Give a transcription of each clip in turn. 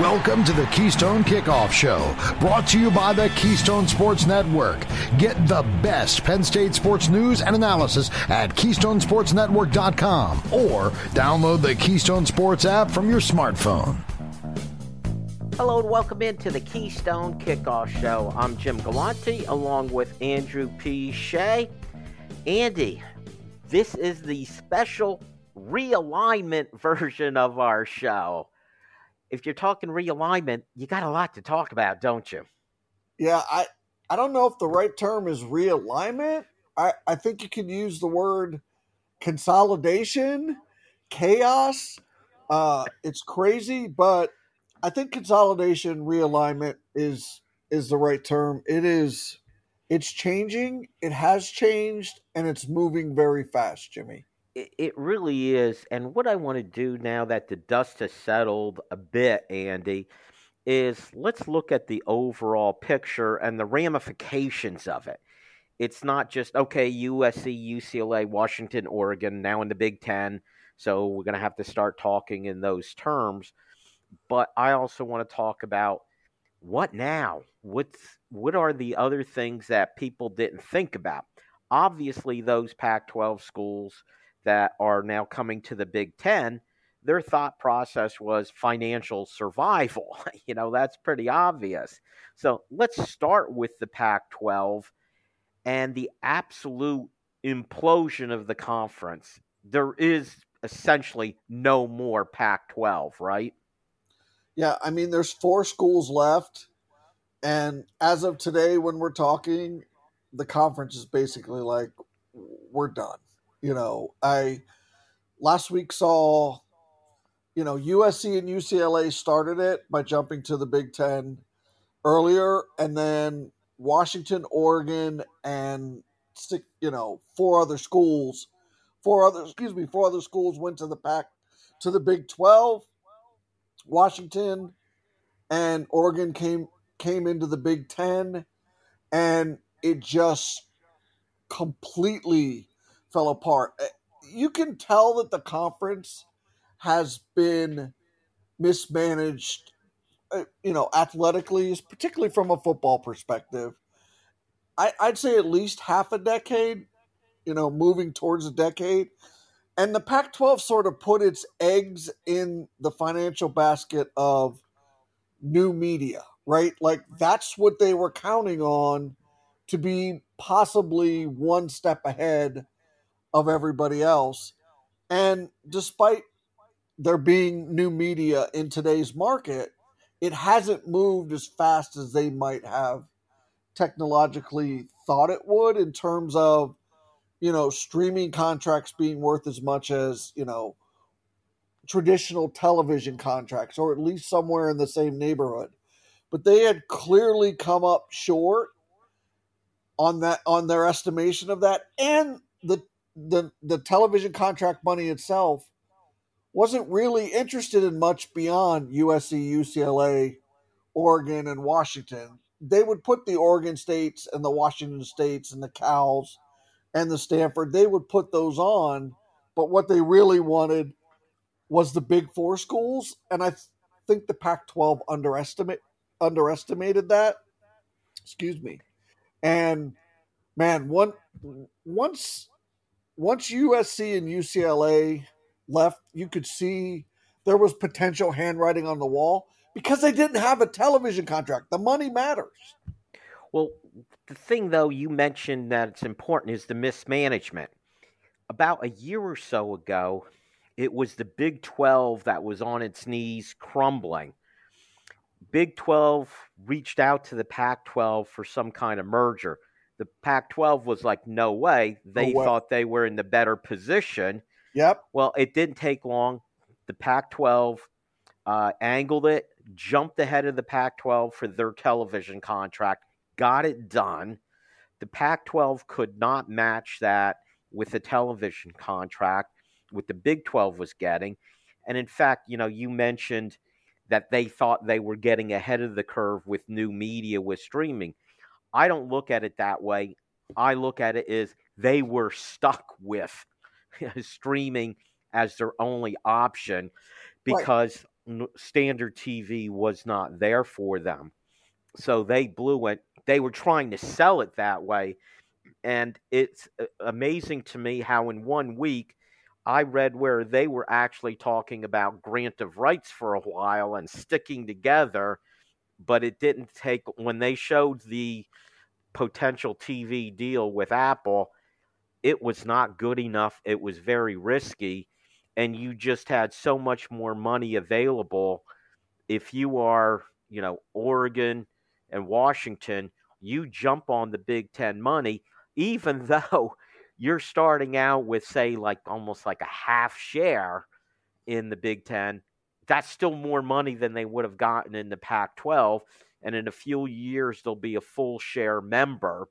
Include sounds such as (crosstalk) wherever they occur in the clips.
Welcome to the Keystone Kickoff Show, brought to you by the Keystone Sports Network. Get the best Penn State sports news and analysis at KeystonesportsNetwork.com or download the Keystone Sports app from your smartphone. Hello and welcome into the Keystone Kickoff Show. I'm Jim Galante along with Andrew P. Shea. Andy, this is the special realignment (laughs) version of our show if you're talking realignment, you got a lot to talk about, don't you? Yeah, I I don't know if the right term is realignment. I, I think you can use the word consolidation, chaos. Uh, it's crazy, but I think consolidation, realignment is is the right term. It is it's changing, it has changed, and it's moving very fast, Jimmy it really is. And what I want to do now that the dust has settled a bit, Andy, is let's look at the overall picture and the ramifications of it. It's not just, okay, USC, UCLA, Washington, Oregon, now in the Big Ten. So we're going to have to start talking in those terms. But I also want to talk about what now? What's, what are the other things that people didn't think about? Obviously, those Pac 12 schools that are now coming to the Big Ten, their thought process was financial survival. (laughs) you know, that's pretty obvious. So let's start with the Pac 12 and the absolute implosion of the conference. There is essentially no more Pac 12, right? Yeah, I mean, there's four schools left. And as of today, when we're talking, the conference is basically like, we're done. You know, I last week saw, you know, USC and UCLA started it by jumping to the Big Ten earlier, and then Washington, Oregon, and you know, four other schools, four other excuse me, four other schools went to the pack to the Big Twelve. Washington and Oregon came came into the Big Ten, and it just completely fell apart. Eh, you can tell that the conference has been mismanaged, eh, you know, athletically, particularly from a football perspective. I, I'd say at least half a decade, you know, moving towards a decade. And the Pac 12 sort of put its eggs in the financial basket of new media, right? Like that's what they were counting on to be possibly one step ahead of everybody else. And despite there being new media in today's market, it hasn't moved as fast as they might have technologically thought it would in terms of, you know, streaming contracts being worth as much as, you know, traditional television contracts, or at least somewhere in the same neighborhood. But they had clearly come up short on that on their estimation of that and the the the television contract money itself wasn't really interested in much beyond USC, UCLA, Oregon, and Washington. They would put the Oregon states and the Washington states and the Cals and the Stanford, they would put those on. But what they really wanted was the big four schools. And I th- think the Pac 12 underestimate underestimated that. Excuse me. And man, one once once USC and UCLA left, you could see there was potential handwriting on the wall because they didn't have a television contract. The money matters. Well, the thing though you mentioned that it's important is the mismanagement. About a year or so ago, it was the Big 12 that was on its knees crumbling. Big 12 reached out to the Pac 12 for some kind of merger the Pac 12 was like, no way. They no way. thought they were in the better position. Yep. Well, it didn't take long. The Pac 12 uh, angled it, jumped ahead of the Pac 12 for their television contract, got it done. The Pac 12 could not match that with the television contract, what the Big 12 was getting. And in fact, you know, you mentioned that they thought they were getting ahead of the curve with new media with streaming. I don't look at it that way. I look at it as they were stuck with (laughs) streaming as their only option because standard TV was not there for them. So they blew it. They were trying to sell it that way. And it's uh, amazing to me how in one week I read where they were actually talking about grant of rights for a while and sticking together, but it didn't take when they showed the potential TV deal with Apple, it was not good enough. It was very risky and you just had so much more money available if you are, you know, Oregon and Washington, you jump on the Big 10 money even (laughs) though you're starting out with say like almost like a half share in the Big 10, that's still more money than they would have gotten in the Pac 12. And in a few years, they'll be a full share member.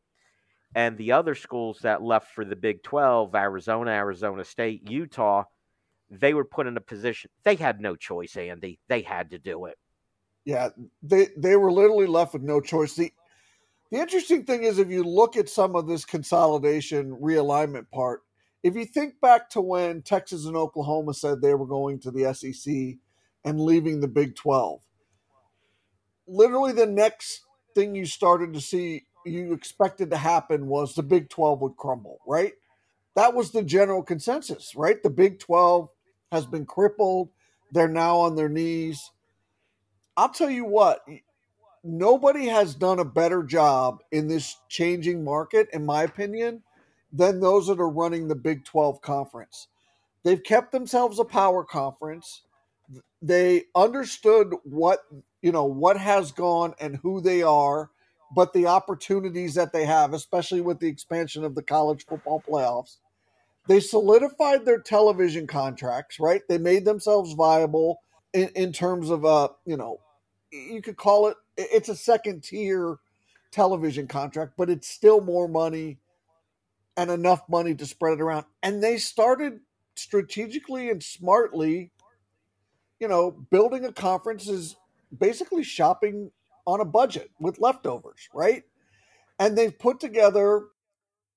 And the other schools that left for the Big 12, Arizona, Arizona State, Utah, they were put in a position they had no choice, Andy. They had to do it. Yeah, they they were literally left with no choice. The the interesting thing is if you look at some of this consolidation realignment part, if you think back to when Texas and Oklahoma said they were going to the SEC and leaving the Big 12, literally the next thing you started to see you expected to happen was the Big 12 would crumble, right? That was the general consensus, right? The Big 12 has been crippled. They're now on their knees. I'll tell you what, nobody has done a better job in this changing market, in my opinion, than those that are running the Big 12 conference. They've kept themselves a power conference. They understood what, you know, what has gone and who they are, but the opportunities that they have, especially with the expansion of the college football playoffs. They solidified their television contracts, right? They made themselves viable in, in terms of, uh, you know, you could call it, it's a second tier television contract, but it's still more money and enough money to spread it around. And they started strategically and smartly, you know, building a conference is basically shopping on a budget with leftovers, right? And they've put together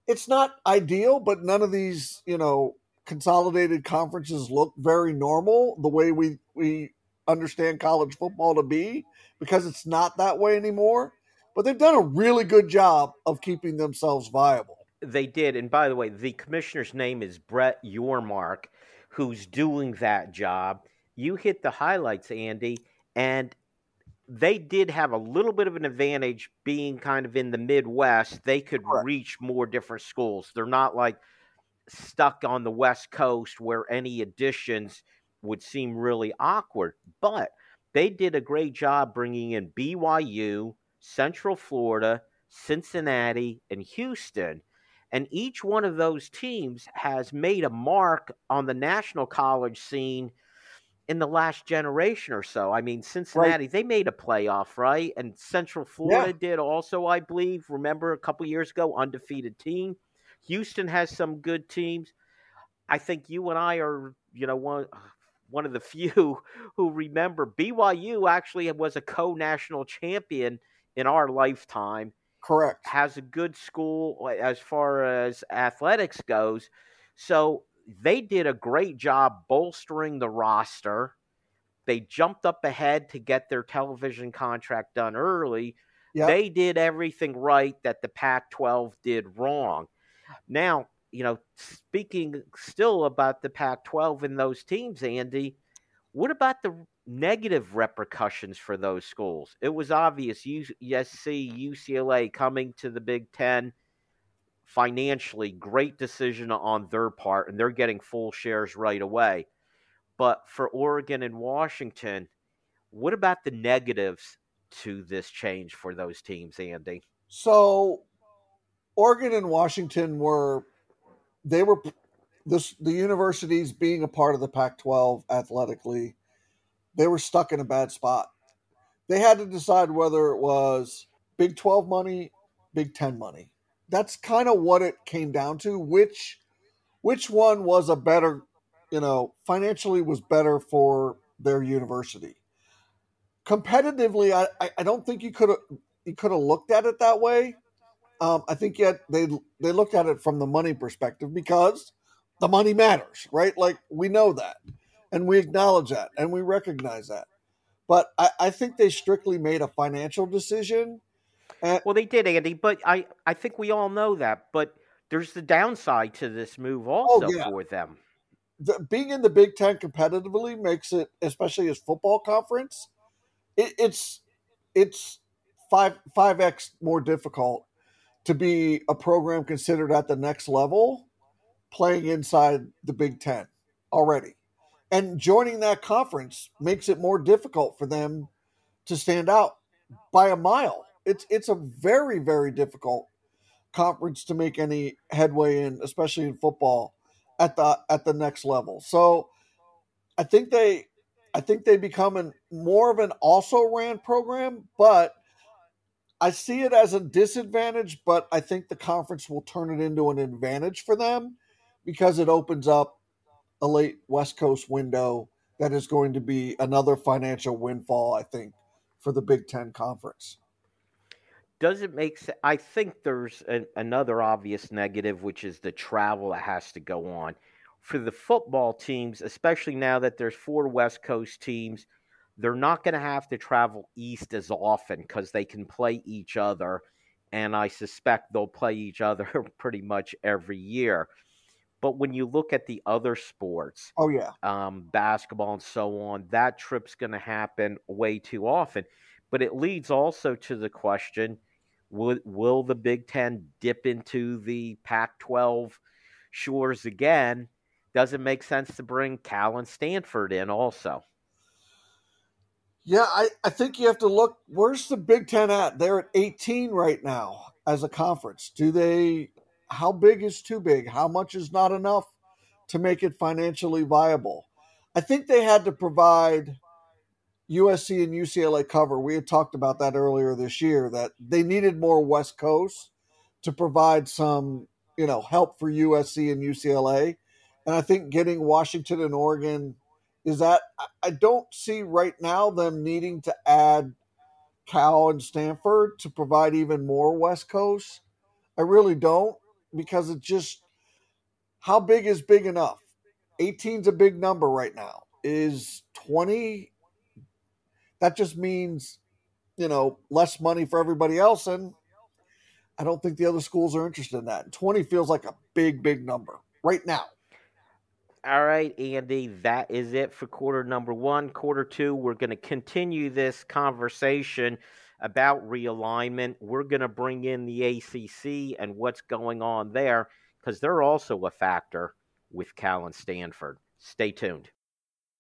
it's not ideal, but none of these, you know, consolidated conferences look very normal the way we we understand college football to be because it's not that way anymore. But they've done a really good job of keeping themselves viable. They did, and by the way, the commissioner's name is Brett Yormark, who's doing that job. You hit the highlights, Andy, and they did have a little bit of an advantage being kind of in the Midwest. They could Correct. reach more different schools. They're not like stuck on the West Coast where any additions would seem really awkward. But they did a great job bringing in BYU, Central Florida, Cincinnati, and Houston. And each one of those teams has made a mark on the national college scene in the last generation or so. I mean, Cincinnati, right. they made a playoff, right? And Central Florida yeah. did also, I believe. Remember a couple years ago, undefeated team. Houston has some good teams. I think you and I are, you know, one (sighs) one of the (laughs) few who remember BYU actually was a co-national champion in our lifetime. Correct. Has a good school uh, as far as athletics goes. So they did a great job bolstering the roster. They jumped up ahead to get their television contract done early. Yep. They did everything right that the Pac 12 did wrong. Now, you know, speaking still about the Pac 12 and those teams, Andy, what about the negative repercussions for those schools? It was obvious USC, UCLA coming to the Big Ten financially, great decision on their part, and they're getting full shares right away. But for Oregon and Washington, what about the negatives to this change for those teams, Andy? So, Oregon and Washington were they were this the universities being a part of the Pac-12 athletically, they were stuck in a bad spot. They had to decide whether it was Big 12 money, Big 10 money that's kind of what it came down to. Which which one was a better, you know, financially was better for their university. Competitively, I, I don't think you could have you could have looked at it that way. Um, I think yet they they looked at it from the money perspective because the money matters, right? Like we know that. And we acknowledge that and we recognize that. But I, I think they strictly made a financial decision. And, well, they did, Andy, but I, I think we all know that. But there's the downside to this move oh, also oh, yeah. for them. The, being in the Big Ten competitively makes it, especially as football conference, it, it's it's five five x more difficult to be a program considered at the next level playing inside the Big Ten already. And joining that conference makes it more difficult for them to stand out by a mile. It's it's a very, very difficult conference to make any headway in, especially in football at the at the next level. So I think they I think they become an more of an also ran program, but I see it as a disadvantage, but I think the conference will turn it into an advantage for them because it opens up a late West Coast window that is going to be another financial windfall, I think, for the Big Ten Conference. Does it make sense? I think there's an, another obvious negative, which is the travel that has to go on. For the football teams, especially now that there's four West Coast teams, they're not going to have to travel east as often because they can play each other. And I suspect they'll play each other (laughs) pretty much every year. But when you look at the other sports, oh yeah, um, basketball and so on, that trip's going to happen way too often. But it leads also to the question: Will will the Big Ten dip into the Pac-12 shores again? Does it make sense to bring Cal and Stanford in also? Yeah, I, I think you have to look. Where's the Big Ten at? They're at 18 right now as a conference. Do they how big is too big? How much is not enough to make it financially viable? I think they had to provide USC and UCLA cover. We had talked about that earlier this year that they needed more West Coast to provide some, you know, help for USC and UCLA. And I think getting Washington and Oregon is that I don't see right now them needing to add Cal and Stanford to provide even more West Coast. I really don't because it just how big is big enough? 18's a big number right now. Is 20 that just means you know less money for everybody else and I don't think the other schools are interested in that. 20 feels like a big big number right now. All right, Andy, that is it for quarter number 1. Quarter 2, we're going to continue this conversation about realignment. We're going to bring in the ACC and what's going on there because they're also a factor with Cal and Stanford. Stay tuned.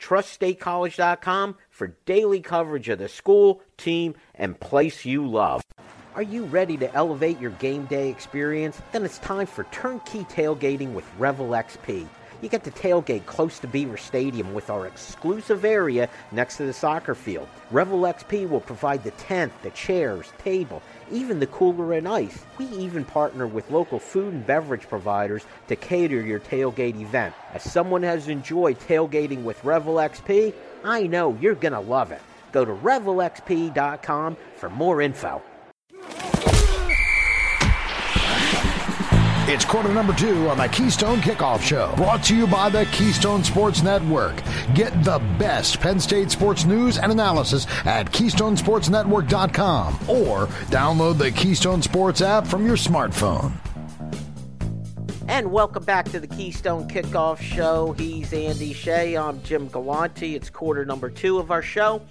Trust statecollege.com for daily coverage of the school, team, and place you love. Are you ready to elevate your game day experience? Then it's time for turnkey tailgating with Revel XP. You get to tailgate close to Beaver Stadium with our exclusive area next to the soccer field. Revel XP will provide the tent, the chairs, table, even the cooler and ice. We even partner with local food and beverage providers to cater your tailgate event. As someone has enjoyed tailgating with Revel XP, I know you're going to love it. Go to revelxp.com for more info. It's quarter number two on the Keystone Kickoff Show, brought to you by the Keystone Sports Network. Get the best Penn State sports news and analysis at KeystonesportsNetwork.com or download the Keystone Sports app from your smartphone. And welcome back to the Keystone Kickoff Show. He's Andy Shea. I'm Jim Galante. It's quarter number two of our show.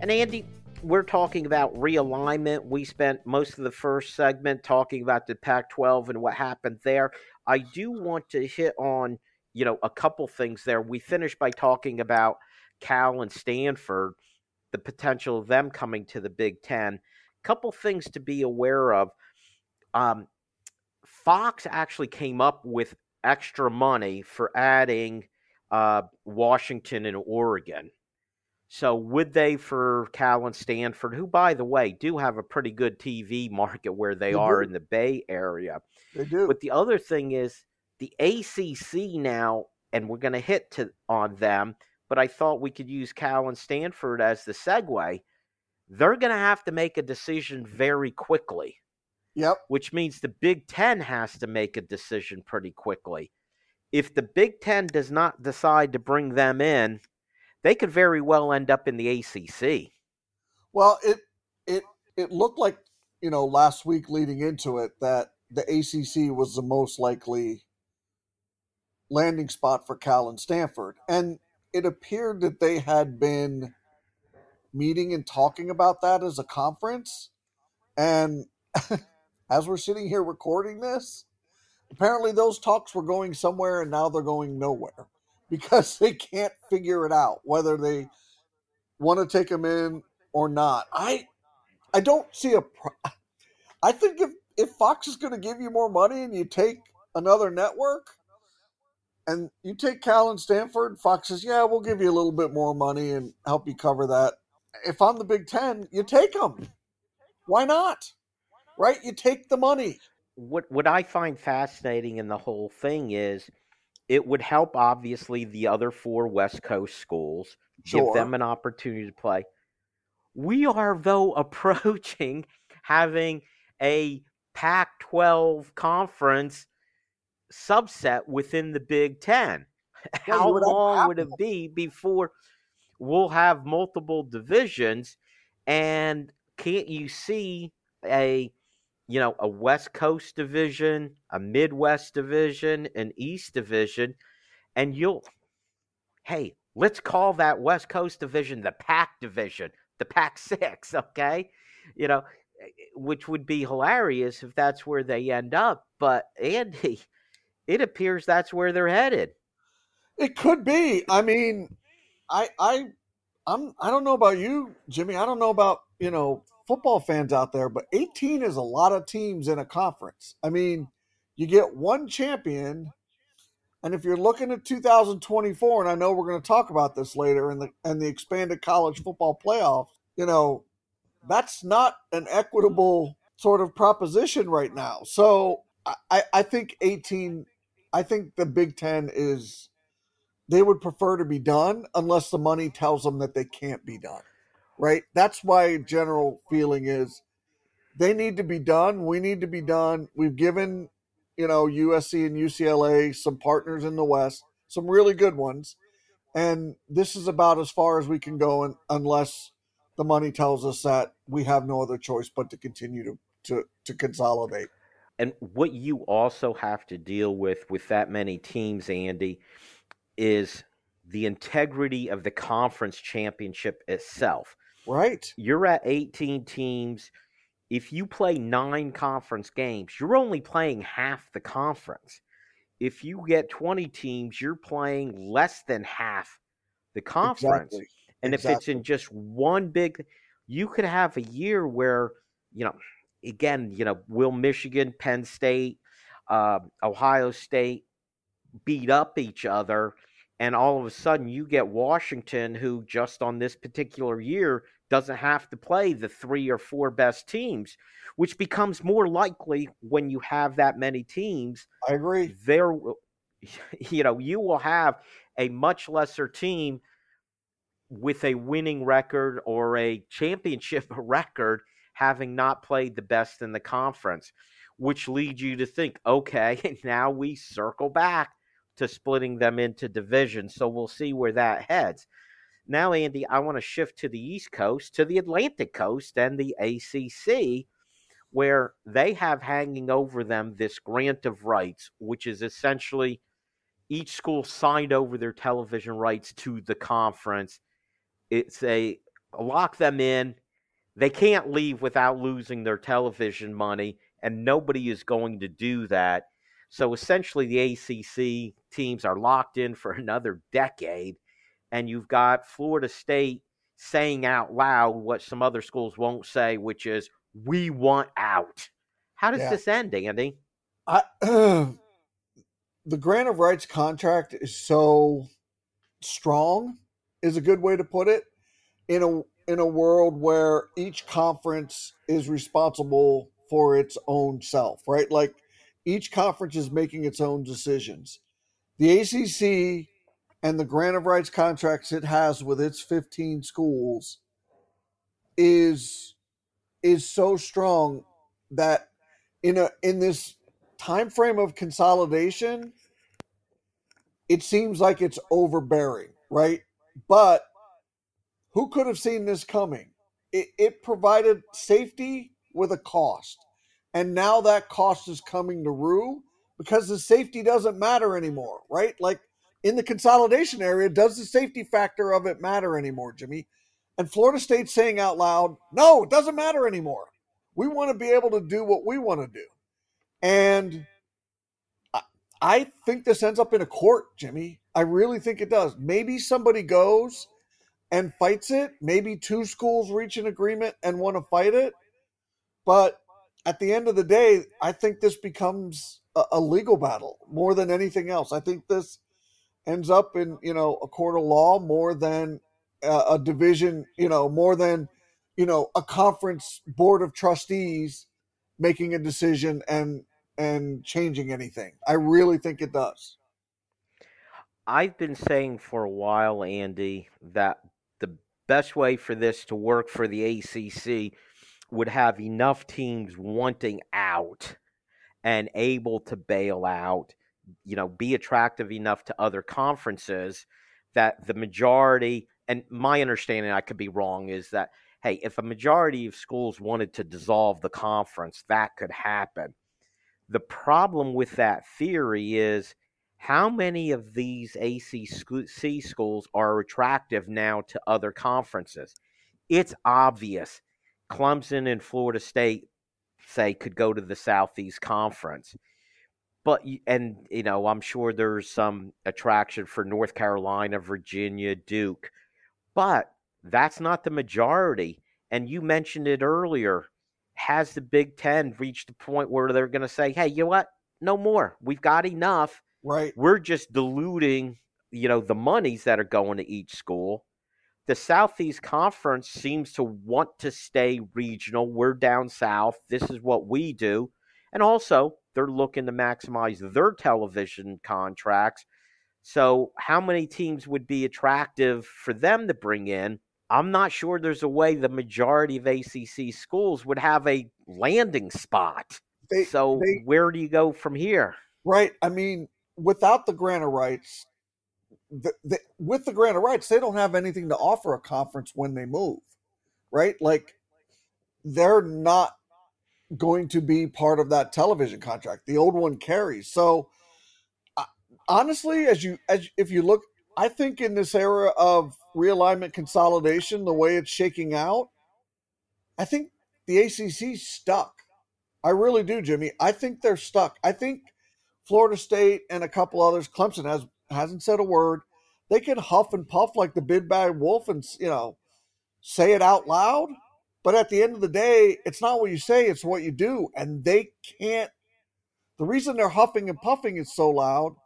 And Andy, we're talking about realignment. We spent most of the first segment talking about the Pac 12 and what happened there. I do want to hit on, you know, a couple things there. We finished by talking about Cal and Stanford, the potential of them coming to the Big Ten. Couple things to be aware of. Um, Fox actually came up with extra money for adding uh, Washington and Oregon. So would they for Cal and Stanford, who by the way do have a pretty good TV market where they, they are do. in the Bay Area. They do. But the other thing is the ACC now, and we're going to hit to on them. But I thought we could use Cal and Stanford as the segue. They're going to have to make a decision very quickly. Yep. Which means the Big Ten has to make a decision pretty quickly. If the Big Ten does not decide to bring them in, they could very well end up in the ACC. Well, it it it looked like you know last week leading into it that the ACC was the most likely landing spot for Cal and Stanford, and it appeared that they had been meeting and talking about that as a conference, and (laughs) as we're sitting here recording this, apparently those talks were going somewhere, and now they're going nowhere because they can't figure it out whether they want to take him in or not. I I don't see a. Pro- I think if if Fox is going to give you more money and you take another network, and you take Cal and Stanford, Fox says, "Yeah, we'll give you a little bit more money and help you cover that." If I'm the Big Ten, you take them. Why not? Right? You take the money. What what I find fascinating in the whole thing is it would help obviously the other four West Coast schools, sure. give them an opportunity to play. We are though (laughs) approaching having a Pac 12 conference subset within the Big Ten. How long would it be before we'll have multiple divisions? And can't you see a you know, a West Coast division, a Midwest division, an East division, and you'll, hey, let's call that West Coast division the Pac division, the Pac (laughs) Six, okay? You know, eh, eh, which would be hilarious if that's where they end up. But Andy, (laughs) it appears that's where they're headed. It could be. I mean, I, I, I'm, I don't know about you, Jimmy. I don't know about you know football fans out there, but 18 is a lot of teams in a conference. I mean, you get one champion, and if you're looking at 2024, and I know we're going to talk about this later, and the and the expanded college football playoff, you know, that's not an equitable sort of proposition right now. So I, I think 18, I think the Big Ten is they would prefer to be done unless the money tells them that they can't be done right? That's my general feeling is they need to be done. We need to be done. We've given, you know, USC and UCLA some partners in the West, some really good ones. And this is about as far as we can go and, unless the money tells us that we have no other choice but to continue to, to, to consolidate. And what you also have to deal with with that many teams, Andy, is the integrity of the conference championship itself. Right. You're at 18 teams. If you play nine conference games, you're only playing half the conference. If you get 20 teams, you're playing less than half the conference. Exactly. And exactly. if it's in just one big, you could have a year where, you know, again, you know, will Michigan, Penn State, uh, Ohio State beat up each other? And all of a sudden, you get Washington, who just on this particular year doesn't have to play the three or four best teams, which becomes more likely when you have that many teams. I agree. There, (laughs) you know, you will have a much lesser team with a winning record or a championship (laughs) record having not played the best in the conference, which leads you to think, okay, (laughs) now we circle back to splitting them into divisions. So we'll see where that heads. Now, Andy, I want to shift to the East Coast, to the Atlantic Coast, and the ACC, where they have hanging over them this grant of rights, which is essentially each school signed over their television rights to the conference. It's a lock them in. They can't leave without losing their television money, and nobody is going to do that. So essentially, the ACC teams are locked in for another decade, and you've got Florida State saying out loud what some other schools won't say, which is, "We want out." How does yeah. this end, Andy? I, uh, (clears throat) the grant of rights contract is so strong, is a good way to put it. In a in a world where each conference is responsible for its own self, right? Like each conference is making its own decisions. The ACC and the grant of rights contracts it has with its 15 schools is is so strong that in a in this time frame of consolidation it seems like it's overbearing right? But who could have seen this coming? It, it provided safety with a cost. And now that cost is coming to rue because the safety doesn't matter anymore, right? Like in the consolidation area, does the safety factor of it matter anymore, Jimmy? And Florida State saying out loud, no, it doesn't matter anymore. We want to be able to do what we want to do. And I think this ends up in a court, Jimmy. I really think it does. Maybe somebody goes and fights it. Maybe two schools reach an agreement and want to fight it. But at the end of the day, I think this becomes a, a legal battle more than anything else. I think this ends up in you know a court of law more than a, a division, you know, more than you know a conference board of trustees making a decision and and changing anything. I really think it does. I've been saying for a while, Andy, that the best way for this to work for the ACC would have enough teams wanting out and able to bail out, you know, be attractive enough to other conferences that the majority, and my understanding, I could be wrong, is that, hey, if a majority of schools wanted to dissolve the conference, that could happen. The problem with that theory is how many of these ACC schools are attractive now to other conferences? It's obvious Clemson and Florida State say could go to the Southeast Conference. But and you know, I'm sure there's some attraction for North Carolina, Virginia, Duke. But that's not the majority. And you mentioned it earlier. Has the Big Ten reached the point where they're going to say, "Hey, you know what? No more. We've got enough. Right. We're just diluting, you know, the monies that are going to each school." the Southeast Conference seems to want to stay regional. We're down south. This is what we do. And also, they're looking to maximize their television contracts. So, how many teams would be attractive for them to bring in? I'm not sure there's a way the majority of ACC schools would have a landing spot. They, so, they, where do you go from here? Right. I mean, without the grant of rights, the, the, with the grant of rights, they don't have anything to offer a conference when they move, right? Like they're not going to be part of that television contract. The old one carries. So honestly, as you as if you look, I think in this era of realignment consolidation, the way it's shaking out, I think the ACC stuck. I really do, Jimmy. I think they're stuck. I think Florida State and a couple others, Clemson has hasn't said a word. They can huff and puff like the big bad wolf and, you know, say it out loud. But at the end of the day, it's not what you say, it's what you do. And they can't. The reason they're huffing and puffing it so loud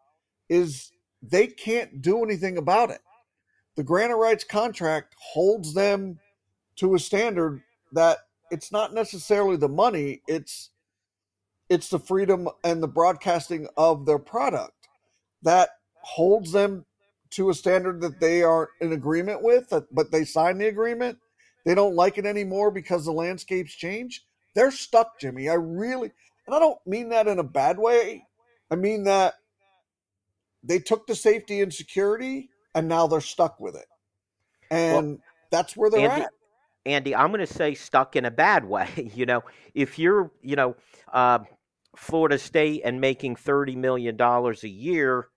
is they can't do anything about it. The grant of rights contract holds them to a standard that it's not necessarily the money, it's it's the freedom and the broadcasting of their product that holds them to a standard that they are in agreement with, but they signed the agreement. They don't like it anymore because the landscape's change. They're stuck, Jimmy. I really, and I don't mean that in a bad way. I mean that they took the safety and security and now they're stuck with it. And well, that's where they're Andy, at. Andy, I'm going to say stuck in a bad way. (laughs) you know, if you're, you know, uh, Florida State and making $30 million a year,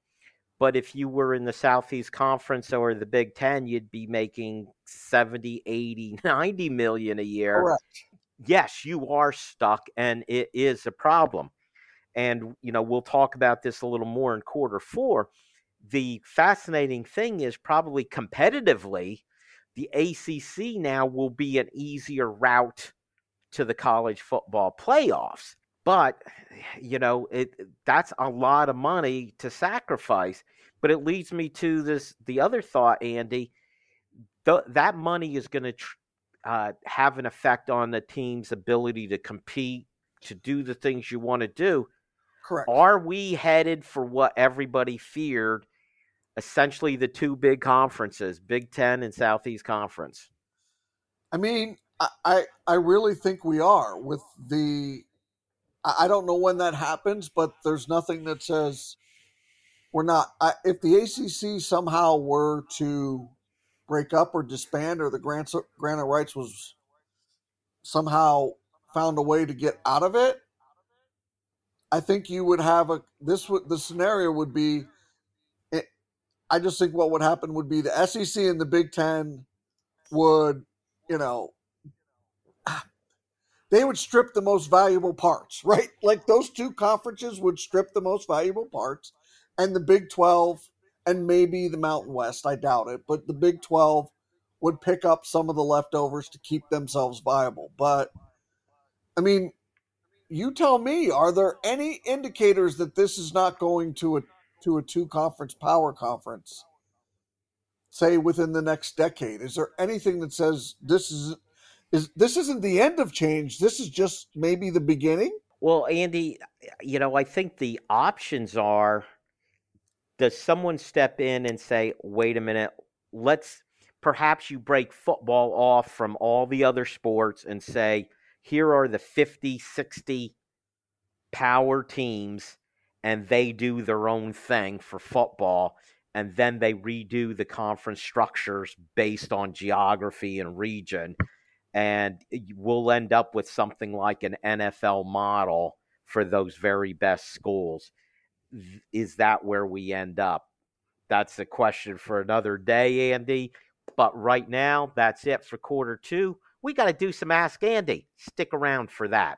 but if you were in the Southeast Conference or the Big Ten, you'd be making 70, 80, (laughs) 90 million a year. Correct. Yes, you are stuck, and it is a problem. And, you know, we'll talk about this a little more in quarter four. The fascinating thing is probably competitively, the ACC now will be an easier route to the college football playoffs. But, you know, it that's a lot of money to sacrifice. But it leads me to this the other thought, Andy. The, that money is going to tr- uh, have an effect on the team's ability to compete, to do the things you want to do. Correct. Are we headed for what everybody feared? Essentially, the two big conferences, Big Ten and Southeast Conference. I mean, I I really think we are with the. I don't know when that happens, but there's nothing that says we're not. I, if the ACC somehow were to break up or disband, or the grant grant of rights was somehow found a way to get out of it, I think you would have a this would the scenario would be. It, eh, I just think what would happen would be the SEC and the Big Ten would, you know, they would strip the most valuable parts, right? Like those two conferences would strip the most valuable parts, and the Big Twelve and maybe the Mountain West, I doubt it, but the Big Twelve would pick up some of the leftovers to keep themselves viable. But I mean, you tell me, are there any indicators that this is not going to a to a two conference power conference? Say within the next decade, is there anything that says this is is this isn't the end of change? This is just maybe the beginning. Well, Andy, you know, I think the options are: does someone step in and say, "Wait a minute, let's." Perhaps you break football off from all the other sports and say, here are the 50, 60 power teams, and they do their own thing for football. And then they redo the conference structures based on geography and region. And we'll end up with something like an NFL model for those very best schools. Is that where we end up? That's a question for another day, Andy. But right now, that's it for quarter two we got to do some Ask Andy. Stick around for that.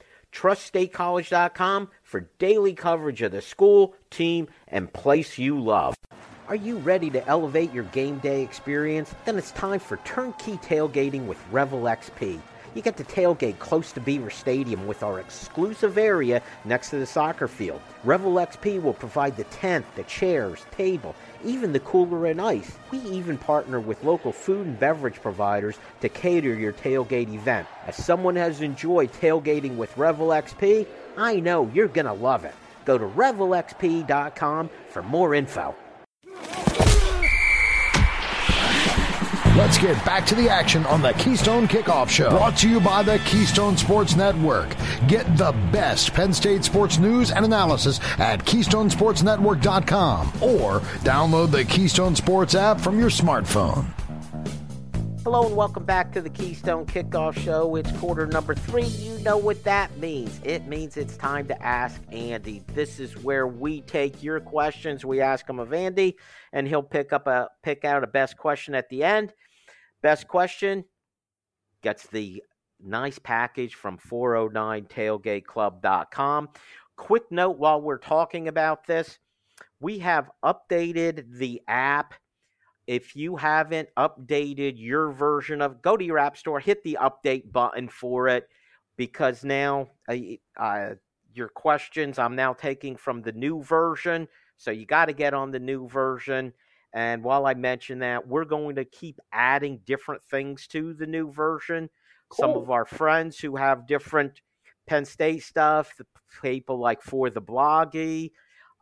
Trust statecollege.com for daily coverage of the school, team, and place you love. Are you ready to elevate your game day experience? Then it's time for turnkey tailgating with Revel XP. You get to tailgate close to Beaver Stadium with our exclusive area next to the soccer field. Revel XP will provide the tent, the chairs, table, even the cooler and ice. We even partner with local food and beverage providers to cater your tailgate event. As someone has enjoyed tailgating with Revel XP, I know you're going to love it. Go to revelxp.com for more info. Let's get back to the action on the Keystone Kickoff Show. Brought to you by the Keystone Sports Network. Get the best Penn State sports news and analysis at KeystonesportsNetwork.com or download the Keystone Sports app from your smartphone. Hello and welcome back to the Keystone Kickoff Show. It's quarter number three. You know what that means. It means it's time to ask Andy. This is where we take your questions. We ask them of Andy, and he'll pick up a pick out a best question at the end. Best question gets the nice package from 409tailgateclub.com. Quick note while we're talking about this, we have updated the app if you haven't updated your version of go to your app store hit the update button for it because now uh, your questions i'm now taking from the new version so you got to get on the new version and while i mention that we're going to keep adding different things to the new version cool. some of our friends who have different penn state stuff the people like for the bloggy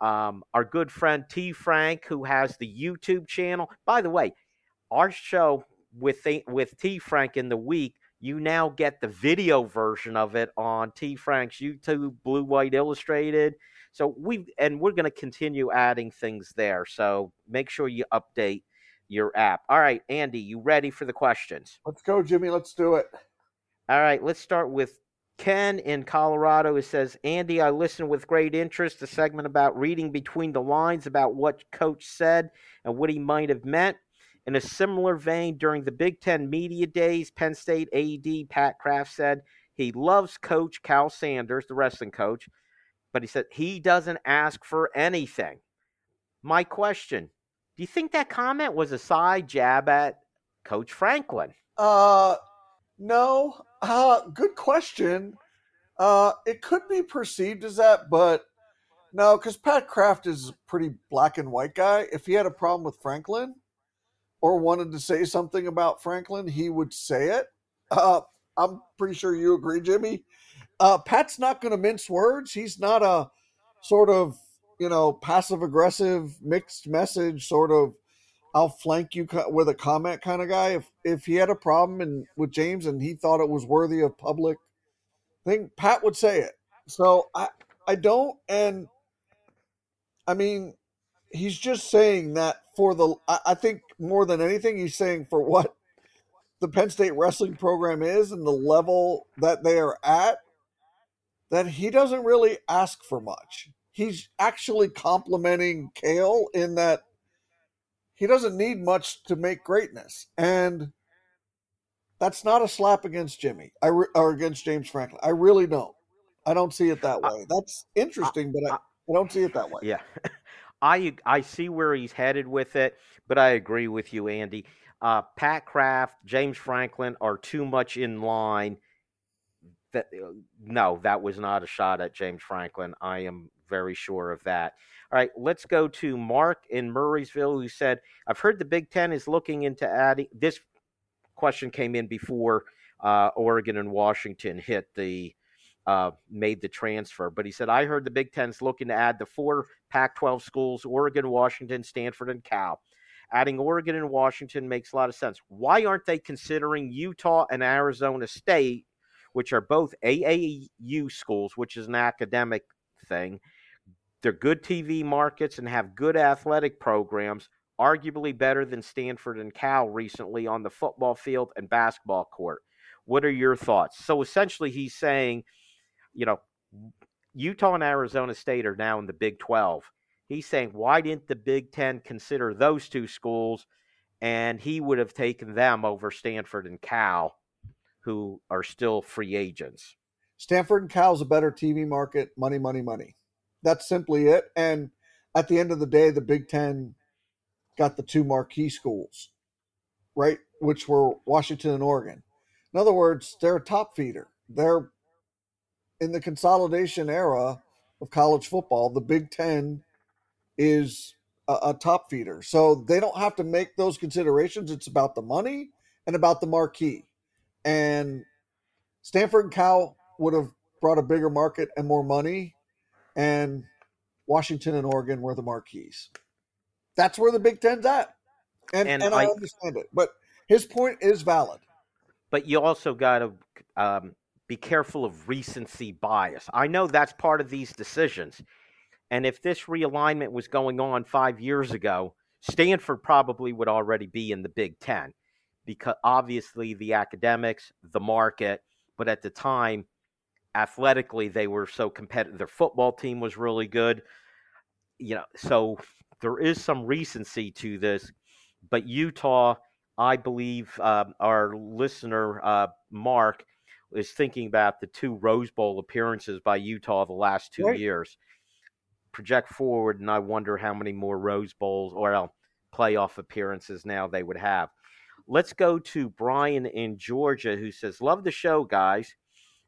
um, our good friend T Frank, who has the YouTube channel. By the way, our show with with T Frank in the week, you now get the video version of it on T Frank's YouTube, Blue White Illustrated. So we and we're going to continue adding things there. So make sure you update your app. All right, Andy, you ready for the questions? Let's go, Jimmy. Let's do it. All right, let's start with Ken in Colorado it says, Andy, I listened with great interest. The segment about reading between the lines about what coach said and what he might have meant. In a similar vein, during the Big Ten media days, Penn State AD Pat Kraft said he loves Coach Cael Sanderson, the wrestling coach, but he said he doesn't ask for anything. My question do you think that comment was a side jab at Coach Franklin? Uh, no, uh, good question. Uh, it could be perceived as that, but no, because Pat Kraft is a pretty black and white guy. If he had a problem with Franklin or wanted to say something about Franklin, he would say it. Uh, I'm pretty sure you agree, Jimmy. Uh, Pat's not going to mince words. He's not a sort of, you know, passive aggressive, mixed message sort of I'll flank you with a comment kind of guy. If if he had a problem and with James and he thought it was worthy of public thing, Pat would say it. So I I don't, and I mean, he's just saying that for the. I, I think more than anything, he's saying for what the Penn State wrestling program is and the level that they are at, that he doesn't really ask for much. He's actually complimenting Cael in that he doesn't need much to make greatness. And that's not a slap against Jimmy I re- or against James Franklin. I really don't. I don't see it that way. That's interesting, but I, I don't see it that way. Yeah. (laughs) I I see where he's headed with it, but I agree with you, Andy. Uh, Pat Kraft, James Franklin are too much in line. That uh, no, that was not a shot at James Franklin. I am very sure of that. All right, let's go to Mark in Murrysville who said, I've heard the Big Ten is looking into adding. This question came in before uh, Oregon and Washington hit the. Uh, made the transfer, but he said, I heard the Big Ten's looking to add the four Pac 12 schools Oregon, Washington, Stanford, and Cal. Adding Oregon and Washington makes a lot of sense. Why aren't they considering Utah and Arizona State, which are both AAU schools, which is an academic thing, they're good TV markets and have good athletic programs, arguably better than Stanford and Cal recently on the football field and basketball court. What are your thoughts? So essentially, he's saying, you know, Utah and Arizona State are now in the Big 12. He's saying, why didn't the Big 10 consider those two schools? And he would have taken them over Stanford and Cal, who are still free agents. Stanford and Cal's a better TV market, money, money, money. That's simply it. And at the end of the day, the Big Ten got the two marquee schools, right? Which were Washington and Oregon. In other words, they're a top feeder. They're in the consolidation era of college football. The Big Ten is a, a top feeder, so they don't have to make those considerations. It's about the money and about the marquee. And Stanford and Cal would have brought a bigger market and more money, and Washington and Oregon were the marquees. That's where the Big Ten's at. And, and, and I, I, understand it. But his point is valid. But you also got to um, be careful of recency bias. I know that's part of these decisions. And if this realignment was going on five years ago, Stanford probably would already be in the Big Ten because obviously the academics, the market, but at the time, athletically, they were so competitive. Their football team was really good. You know, so there is some recency to this. But Utah, I believe um, our listener, uh, Mark, is thinking about the two Rose Bowl appearances by Utah the last two right. years. Project forward, and I wonder how many more Rose Bowls or uh, playoff appearances now they would have. Let's go to Brian in Georgia, who says, Love the show, guys.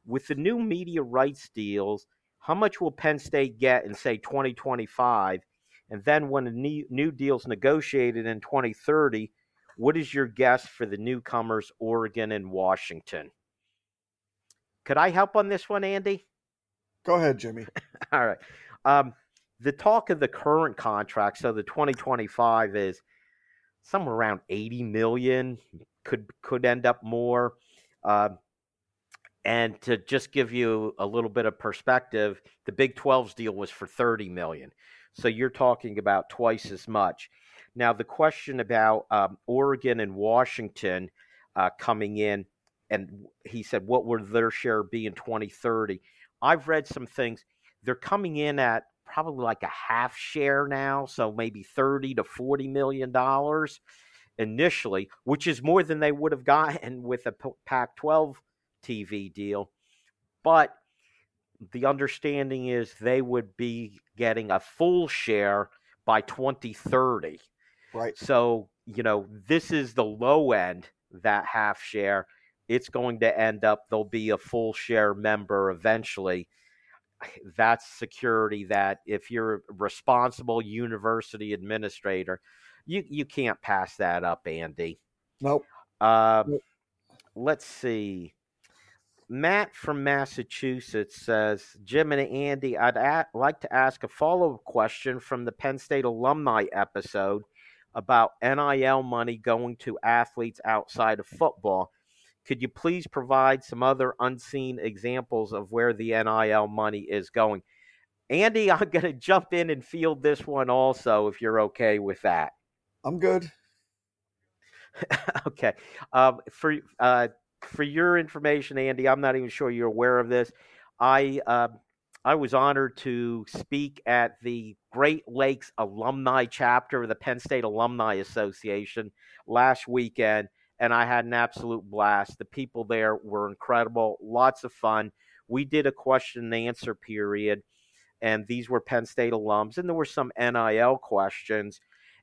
With the new media rights deals, how much will Penn State get in, say, 2025? And then when a new, new deal's negotiated in 2030, what is your guess for the newcomers, Oregon and Washington? Could I help on this one, Andy? Go ahead, Jimmy. (laughs) All right. Um, the talk of the current contract, so the 2025 is somewhere around 80 million, could could end up more. Uh, and to just give you a little bit of perspective, the Big 12's deal was for 30 million. So you're talking about twice as much. Now, the question about um, Oregon and Washington uh, coming in, and he said, what would their share be in 2030? I've read some things. They're coming in at probably like a half share now, so maybe 30 to 40 million dollars initially, which is more than they would have gotten (laughs) with a Pac 12 TV deal. But the understanding is they would be getting a full share by 2030. Right. So, you know, this is the low end, that half share. It's going to end up, there'll be a full share member eventually. That's security that if you're a responsible university administrator, you, you can't pass that up, Andy. Nope. Uh, nope. Let's see. Matt from Massachusetts says, Jim and Andy, I'd a- like to ask a follow up question from the Penn State alumni episode about NIL money going to athletes outside of football. Could you please provide some other unseen examples of where the NIL money is going? Andy, (laughs) I'm going to jump in and field this one also, if you're okay with that. I'm good. (laughs) okay. Um, for uh, for your information, Andy, I'm not even sure you're aware of this. I uh, I was honored to speak at the Great Lakes Alumni Chapter of the Penn State Alumni Association last weekend, and I had an absolute blast. The people there were incredible, lots of fun. We did a question and answer period, and these were Penn State alums, and there were some NIL questions.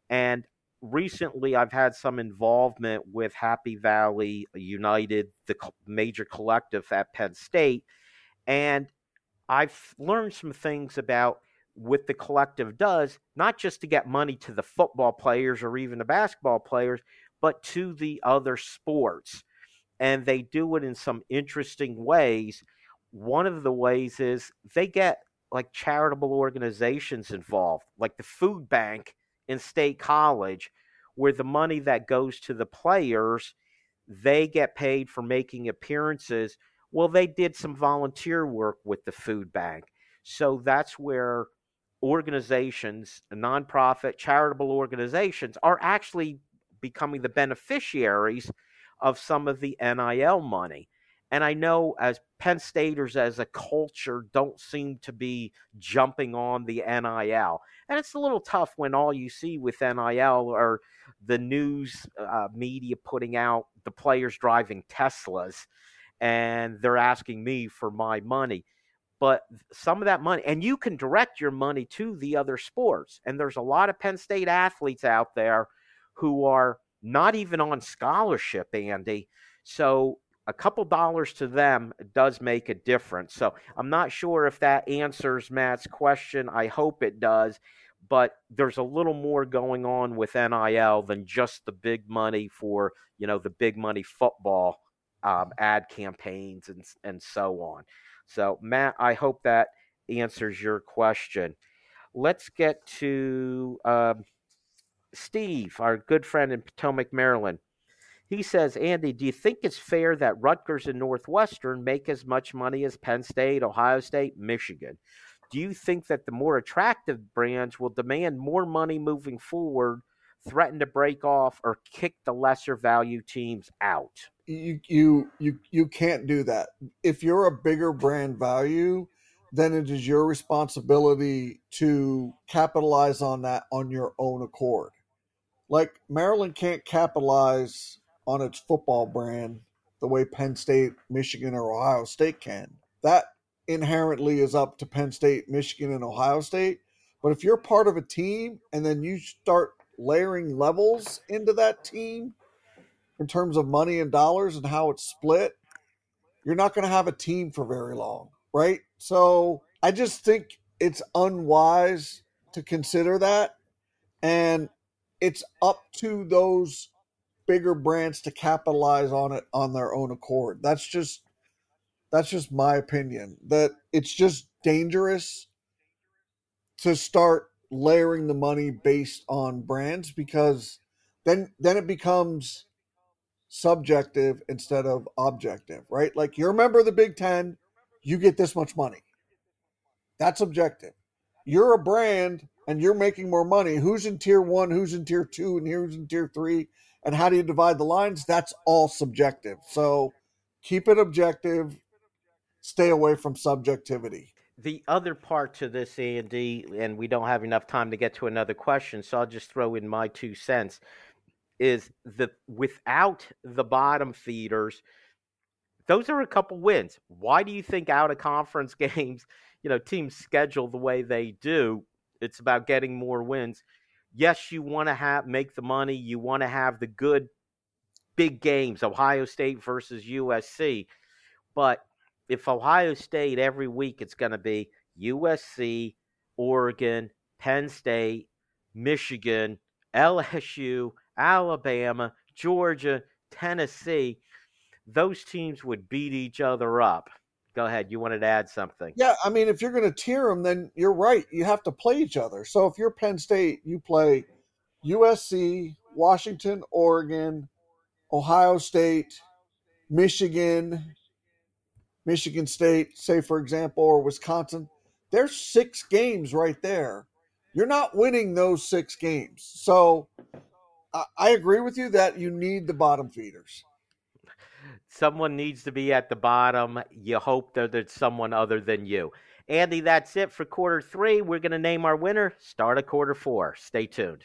And recently I've had some involvement with Happy Valley United, the major collective at Penn State, and I've learned some things about what the collective does, not just to get money to the football players or even the basketball players, but to the other sports. And they do it in some interesting ways. One of the ways is they get like charitable organizations involved, like the food bank in State College, where the money that goes to the players, they get paid for making appearances. Well, they did some volunteer work with the food bank. So that's where organizations, nonprofit, charitable organizations, are actually becoming the beneficiaries of some of the NIL money. And I know as Penn Staters as a culture don't seem to be jumping on the NIL. And it's a little tough when all you see with NIL are the news uh, media putting out the players driving Teslas and they're asking me for my money. But some of that money, and you can direct your money to the other sports. And there's a lot of Penn State athletes out there who are not even on scholarship, Andy. So a couple dollars to them does make a difference. So I'm not sure if that answers Matt's question. I hope it does. But there's a little more going on with NIL than just the big money for, you know, the big money football um, ad campaigns and, and so on. So, Matt, I hope that answers your question. Let's get to um, Steve, our good friend in Potomac, Maryland. He says, Andy, do you think it's fair that Rutgers and Northwestern make as much money as Penn State, Ohio State, Michigan? Do you think that the more attractive brands will demand more money moving forward, threaten to break off, or kick the lesser value teams out? You you you you can't do that. If you're a bigger brand value, then it is your responsibility to capitalize on that on your own accord. Like Maryland can't capitalize on its football brand the way Penn State, Michigan, or Ohio State can. That inherently is up to Penn State, Michigan, and Ohio State. But if you're part of a team and then you start layering levels into that team in terms of money and dollars and how it's split, you're not going to have a team for very long, right? So I just think it's unwise to consider that. And it's up to those bigger brands to capitalize on it on their own accord. That's just that's just my opinion. That it's just dangerous to start layering the money based on brands because then then it becomes subjective instead of objective, right? Like you're a member of the Big 10, you get this much money. That's objective. You're a brand and you're making more money. Who's in tier 1, who's in tier 2 and who's in tier 3? And how do you divide the lines? That's all subjective. So keep it objective, stay away from subjectivity. The other part to this, Andy, and we don't have enough time to get to another question, so I'll just throw in my two cents, is that without the bottom feeders, those are a couple wins. Why do you think out of conference (laughs) games, you know, teams schedule the way they do? It's about getting more wins yes, you want to have make the money, you want to have the good big games, Ohio State versus USC. But if Ohio State every week it's going to be USC, Oregon, Penn State, Michigan, LSU, Alabama, Georgia, Tennessee, those teams would beat each other up. Go ahead. You wanted to add something. Yeah, I mean, if you're going to tier them, then you're right. You have to play each other. So if you're Penn State, you play USC, Washington, Oregon, Ohio State, Michigan, Michigan State, say for example, or Wisconsin. There's six games right there. You're not winning those six games. So I agree with you that you need the bottom feeders someone needs to be at the bottom. You hope that it's someone other than you. Andy, that's it for quarter three. We're going to name our winner. Start of quarter four. Stay tuned.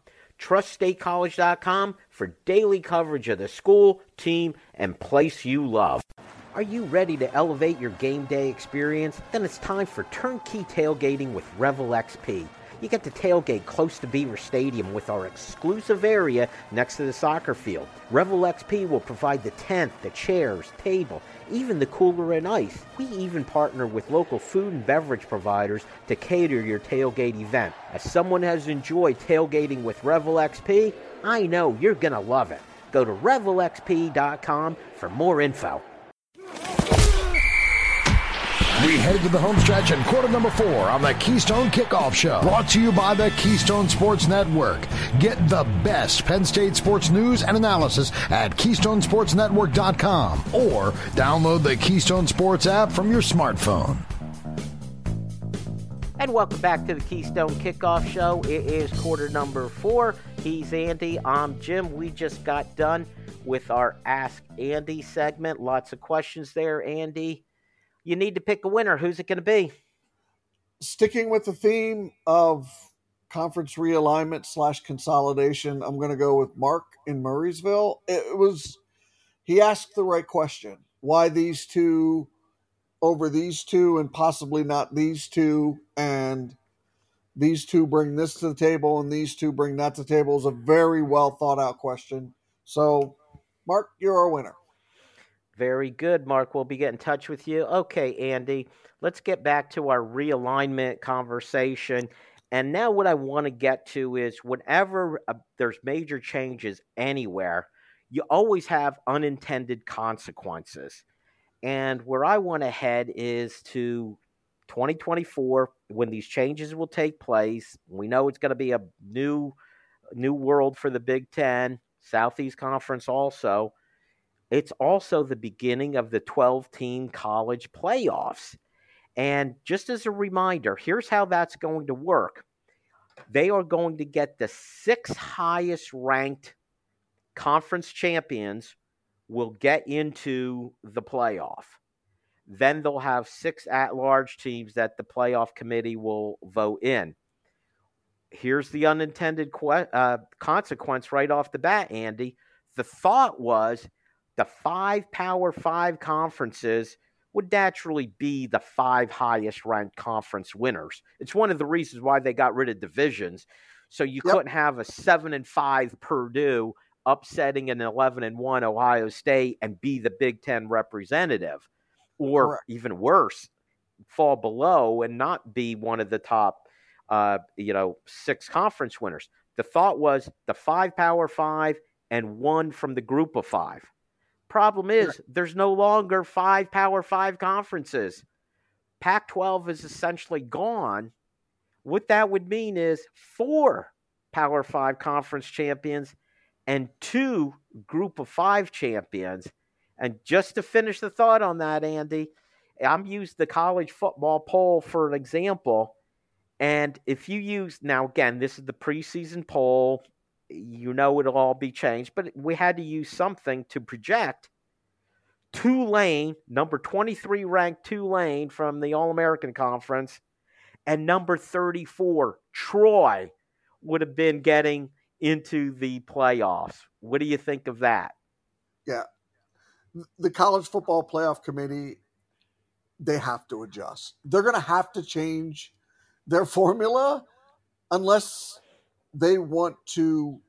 Trust statecollege.com for daily coverage of the school, team, and place you love. Are you ready to elevate your game day experience? Then it's time for turnkey tailgating with Revel XP. You get to tailgate close to Beaver Stadium with our exclusive area next to the soccer field. Revel XP will provide the tent, the chairs, table, even the cooler and ice. We even partner with local food and beverage providers to cater your tailgate event. As someone has enjoyed tailgating with Revel XP, I know you're going to love it. Go to revelxp.com for more info. We head to the home stretch in quarter number four on the Keystone Kickoff Show. Brought to you by the Keystone Sports Network. Get the best Penn State sports news and analysis at KeystonesportsNetwork.com or download the Keystone Sports app from your smartphone. And welcome back to the Keystone Kickoff Show. It is quarter number four. He's Andy. I'm Jim. We just got done with our Ask Andy segment. Lots of questions there, Andy you need to pick a winner. Who's it going to be? Sticking with the theme of conference realignment slash consolidation, I'm going to go with Mark in Murrysville. It was he asked the right question: why these two over these two, and possibly not these two, and these two bring this to the table, and these two bring that to the table is a very well thought out question. So, Mark, you're our winner. Very good, Mark. We'll be getting in touch with you. Okay, Andy, let's get back to our realignment conversation. And now, what I want to get to is whenever uh, there's major changes anywhere, you always have unintended consequences. And where I want to head is to 2024 when these changes will take place. We know it's going to be a new new world for the Big 10, Southeast Conference also it's also the beginning of the 12 team college playoffs. And just as a reminder, here's how that's going to work they are going to get the six highest ranked conference champions will get into the playoff. Then they'll have six at large teams that the playoff committee will vote in. Here's the unintended que- uh, consequence right off the bat, Andy. The thought was the five Power Five conferences would naturally be the five highest ranked conference winners. It's one of the reasons why they got rid of divisions. So you yep. couldn't have a seven and five Purdue upsetting an 11 and 1 Ohio State and be the Big Ten representative, or Correct. even worse, fall below and not be one of the top, uh, you know, six conference winners. The thought was the five Power Five and one from the group of five. Problem is, there's no longer five Power Five conferences. Pac 12 is essentially gone. What that would mean is four Power Five conference champions and two Group of Five champions. And just to finish the thought on that, Andy, I'm used the college football poll for an example. And if you use now again, this is the preseason poll you know it'll all be changed, but we had to use something to project Tulane, number 23 ranked Tulane from the All American Conference, and number 34, Troy, would have been getting into the playoffs. What do you think of that? Yeah. The College Football Playoff Committee, they have to adjust. They're going to have to change their (laughs) formula unless they want to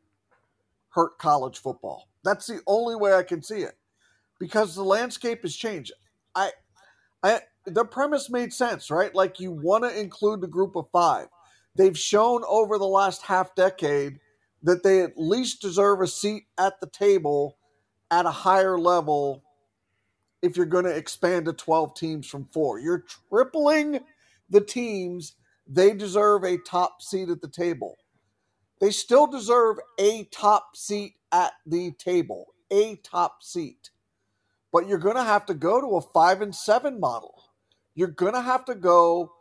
hurt college football. That's the only way I can see it because the landscape has changed. I, I, the premise made sense, right? Like you want to include the group of five. They've shown over the last half decade that they at least deserve a seat at the table at a higher level if you're going to expand to 12 teams from four. You're tripling the teams. They deserve a top seat at the table they still deserve a top seat at the table, a top seat. But you're going to have to go to a 5 and 7 model. You're going to have to go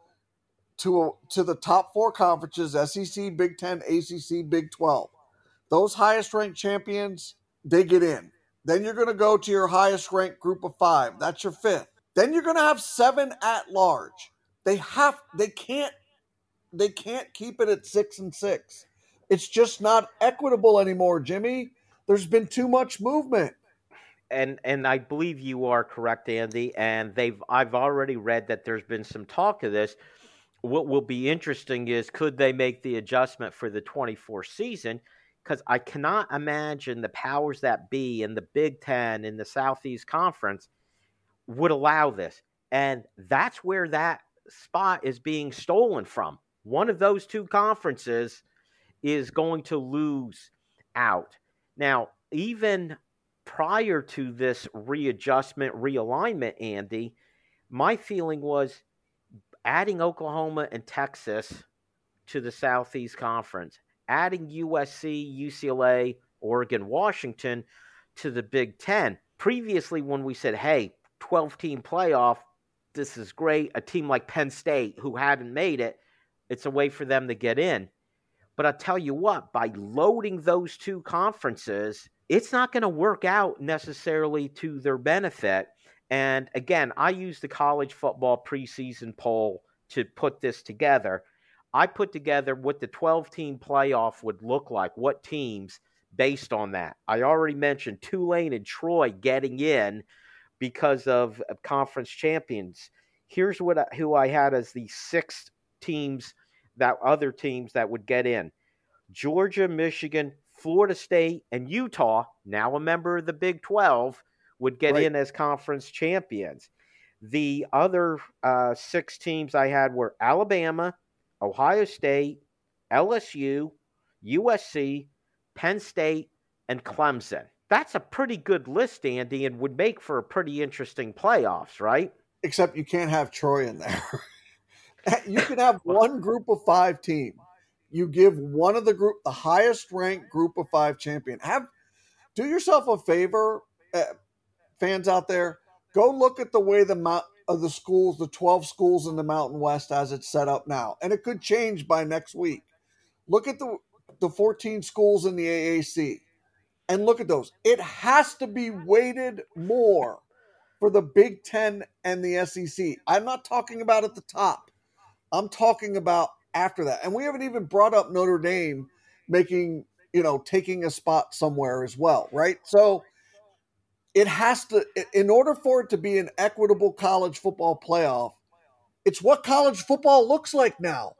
to a, to the top 4 conferences, SEC, Big 10, ACC, Big 12. Those highest ranked champions, they get in. Then you're going to go to your highest ranked group of 5. That's your fifth. Then you're going to have 7 at large. They have they can't they can't keep it at 6 and 6 it's just not equitable anymore, Jimmy. There's been too much movement. and and I believe you are correct, Andy. And they've I've already read that there's been some talk of this. What will be interesting is could they make the adjustment for the 24 season? Because I cannot imagine the powers that be in the Big Ten in the Southeast Conference would allow this, and that's where that spot is being stolen from. One of those two conferences is going to lose out. Now, even prior to this readjustment, realignment, Andy, my feeling was adding Oklahoma and Texas to the Southeast Conference, adding USC, UCLA, Oregon, Washington to the Big Ten. Previously, when we said, hey, 12 team playoff, this is great. A team like Penn State, who hadn't made it, it's a way for them to get in. But I'll tell you what, by loading those two conferences, it's not going to work out necessarily to their benefit. And again, I used the college football preseason poll to put this together. I put together what the 12 team playoff would look like, what teams based on that. I already mentioned Tulane and Troy getting in because of conference champions. Here's what I, who I had as the six teams that other teams that would get in. Georgia, Michigan, Florida State, and Utah, now a member of the Big 12, would get right. in as conference champions. The other uh, six teams I had were Alabama, Ohio State, LSU, USC, Penn State, and Clemson. That's a pretty good list, Andy, and would make for a pretty interesting playoffs, right? Except you can't have Troy in there. (laughs) (laughs) you can have one group of five team. You give one of the group the highest ranked group of five champion. Have do yourself a favor, uh, fans out there, go look at the way the mount of the schools, the 12 schools in the Mountain West as it's set up now. And it could change by next week. Look at the the 14 schools in the AAC and look at those. It has to be weighted more for the Big 10 and the SEC. I'm not talking about at the top. I'm talking about after that. And we haven't even brought up Notre Dame making, you know, taking a spot somewhere as well, right? So it has to, in order for it to be an equitable college football playoff, it's what college football looks like now.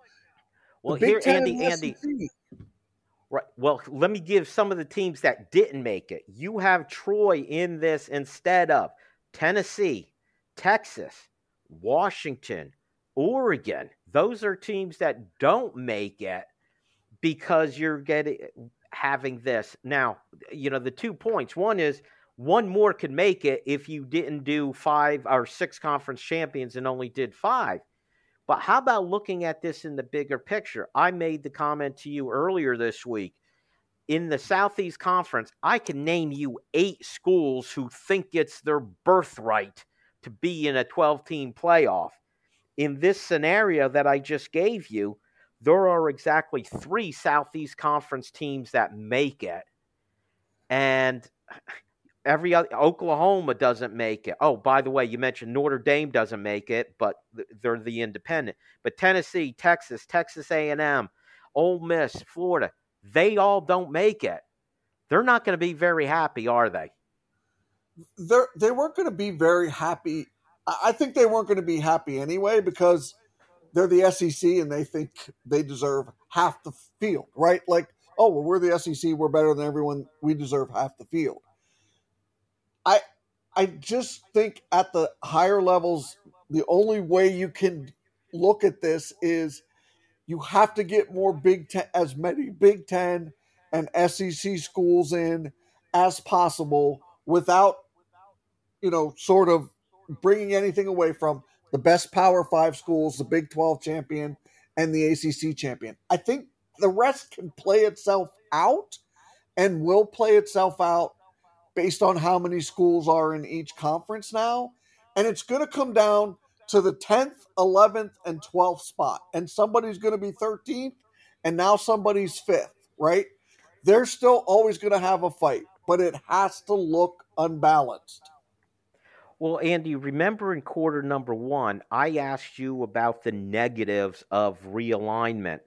Well, here, Andy, Andy. Right. Well, let me give some of the teams that didn't make it. You have Troy in this instead of Tennessee, Texas, Washington, Oregon. Those are teams that don't make it because you're getting having this. Now, you know, the two points. One is one more could make it if you didn't do five or six conference champions and only did five. But how about looking at this in the bigger picture? I made the comment to you earlier this week. In the Southeast Conference, I can name you eight schools who think it's their birthright to be in a 12 team playoff. In this scenario that I just gave you, there are exactly three Southeast Conference teams that make it. And every other Oklahoma doesn't make it. Oh, by the way, you mentioned Notre Dame doesn't make it, but they're the independent. But Tennessee, Texas, Texas A&M, Ole Miss, Florida, they all don't make it. They're not going to be very happy, are they? They're they weren't going to be very happy. I think they weren't going to be happy anyway because they're the SEC and they think they deserve half the field, right? Like, oh, well, we're the SEC, we're better than everyone, we deserve half the field I I just think at the higher levels, the only way you can look at this is you have to get more Big Ten, as many Big Ten and SEC schools in as possible without, you know, sort of bringing anything away from the best Power Five schools, the Big 12 champion, and the ACC champion. I think the rest can play itself out and will play itself out based on how many schools are in each conference now. And it's going to come down to the 10th, 11th, and 12th spot. And somebody's going to be 13th, and now somebody's 5th, right? They're still always going to have a fight, but it has to look unbalanced. Well, Andy, remember in quarter number one, I asked you about the negatives of realignment.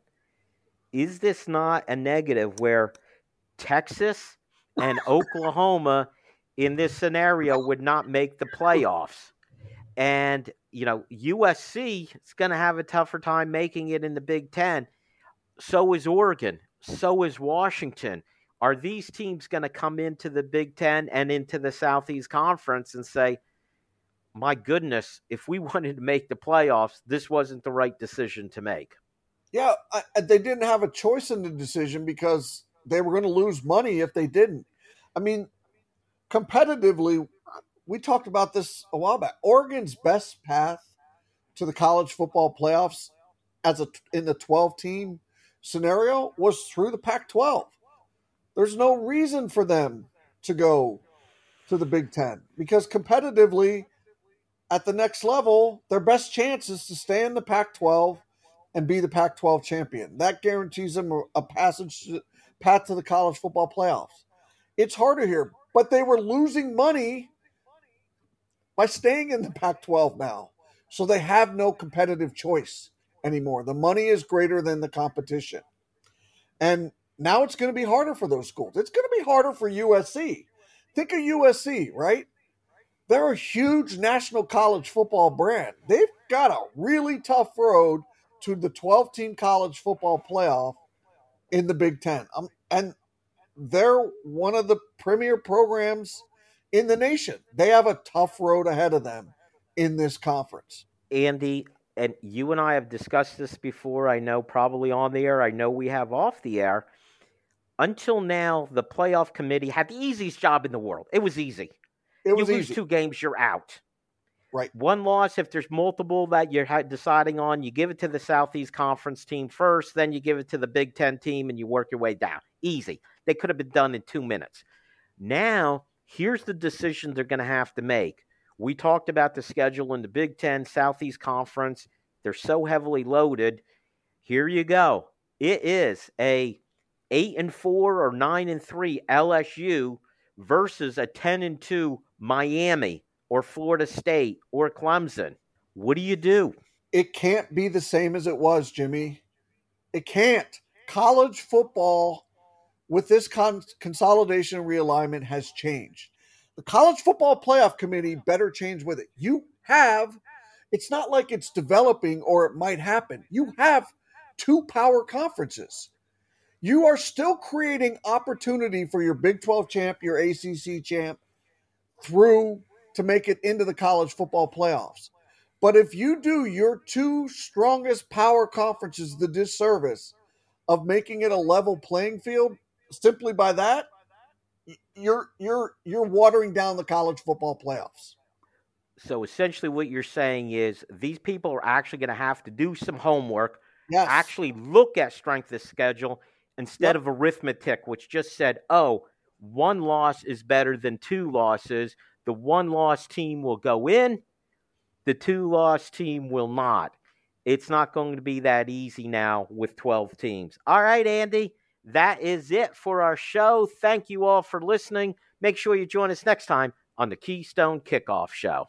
Is this not a negative where Texas and (laughs) Oklahoma in this scenario would not make the playoffs. And, you know, USC is going to have a tougher time making it in the Big Ten. So is Oregon. So is Washington. Are these teams going to come into the Big Ten and into the Southeast Conference and say, my goodness, if we (laughs) wanted to make the playoffs, this wasn't the right decision to make? Yeah, I, they didn't have a choice in the decision because they were going to lose money if they didn't. I mean, competitively, we talked about this a while back. Oregon's best path to the college football playoffs as a in the 12 team scenario was through the Pac 12. There's no reason for them to go to the Big Ten because competitively, at the next level, their best chance is to stay in the Pac 12 and be the Pac 12 champion. That guarantees them a passage path to the college football playoffs. It's harder here, but they were losing money by staying in the Pac 12 now. So they have no competitive choice anymore. The money is greater than the competition. And now it's going to be harder for those schools. It's going to be harder for USC. Think of USC, right? They're a huge national college football brand. They've got a really tough road to the 12 team college football playoff in the Big Ten. Um, and they're one of the premier programs in the nation. They have a tough road ahead of them in this conference. Andy, and you and I have discussed this before. I know probably on the air. I know we have off the air. Until now, the playoff committee had the easiest job in the world. It was easy. It was you lose easy. two games, you're out. Right. One loss, if there's multiple that you're deciding on, you give it to the Southeast Conference team first, then you give it to the Big Ten team, and you work your way down. Easy. They could have been done in two minutes. Now, here's the decision they're going to have to make. We talked about the schedule in the Big Ten, Southeast Conference. They're so heavily loaded. Here you go. It is a eight and four or nine and three LSU versus a ten and two Miami or Florida State or Clemson. What do you do? It can't be the same as it was, Jimmy. It can't. College football with this con- consolidation and realignment has changed. The college football playoff committee better change with it. You have, it's not like it's developing or it might happen. You have two power conferences. You are still creating opportunity for your Big 12 champ, your ACC champ, through to make it into the college football playoffs. But if you do your two strongest power conferences the disservice of making it a level playing field simply by that, you're you're you're watering down the college football playoffs. So essentially, what you're saying is these people are actually going to have to do some homework, yes. actually look at strength of schedule instead yep. of arithmetic, which just said, "Oh, one loss is better than two losses." The one loss team will go in, the two loss team will not. It's not going to be that easy now with 12 teams. All right, Andy that is it for our show. Thank you all for listening. Make sure you join us next time on the Keystone Kickoff Show.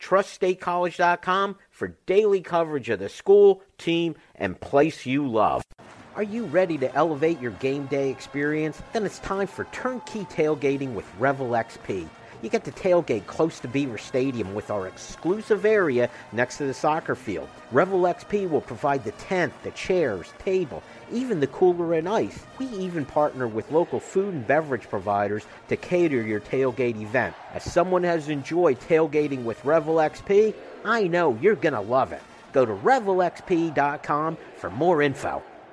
TrustStateCollege.com for daily coverage of the school, team, and place you love. Are you ready to elevate your game day experience? Then it's time for turnkey tailgating with Revel XP. You get to tailgate close to Beaver Stadium with our exclusive area next to the soccer field. Revel XP will provide the tent, the chairs, table, even the cooler and ice. We even partner with local food and beverage providers to cater your tailgate event. As someone has enjoyed tailgating with Revel XP, I know you're going to love it. Go to revelxp.com for more info.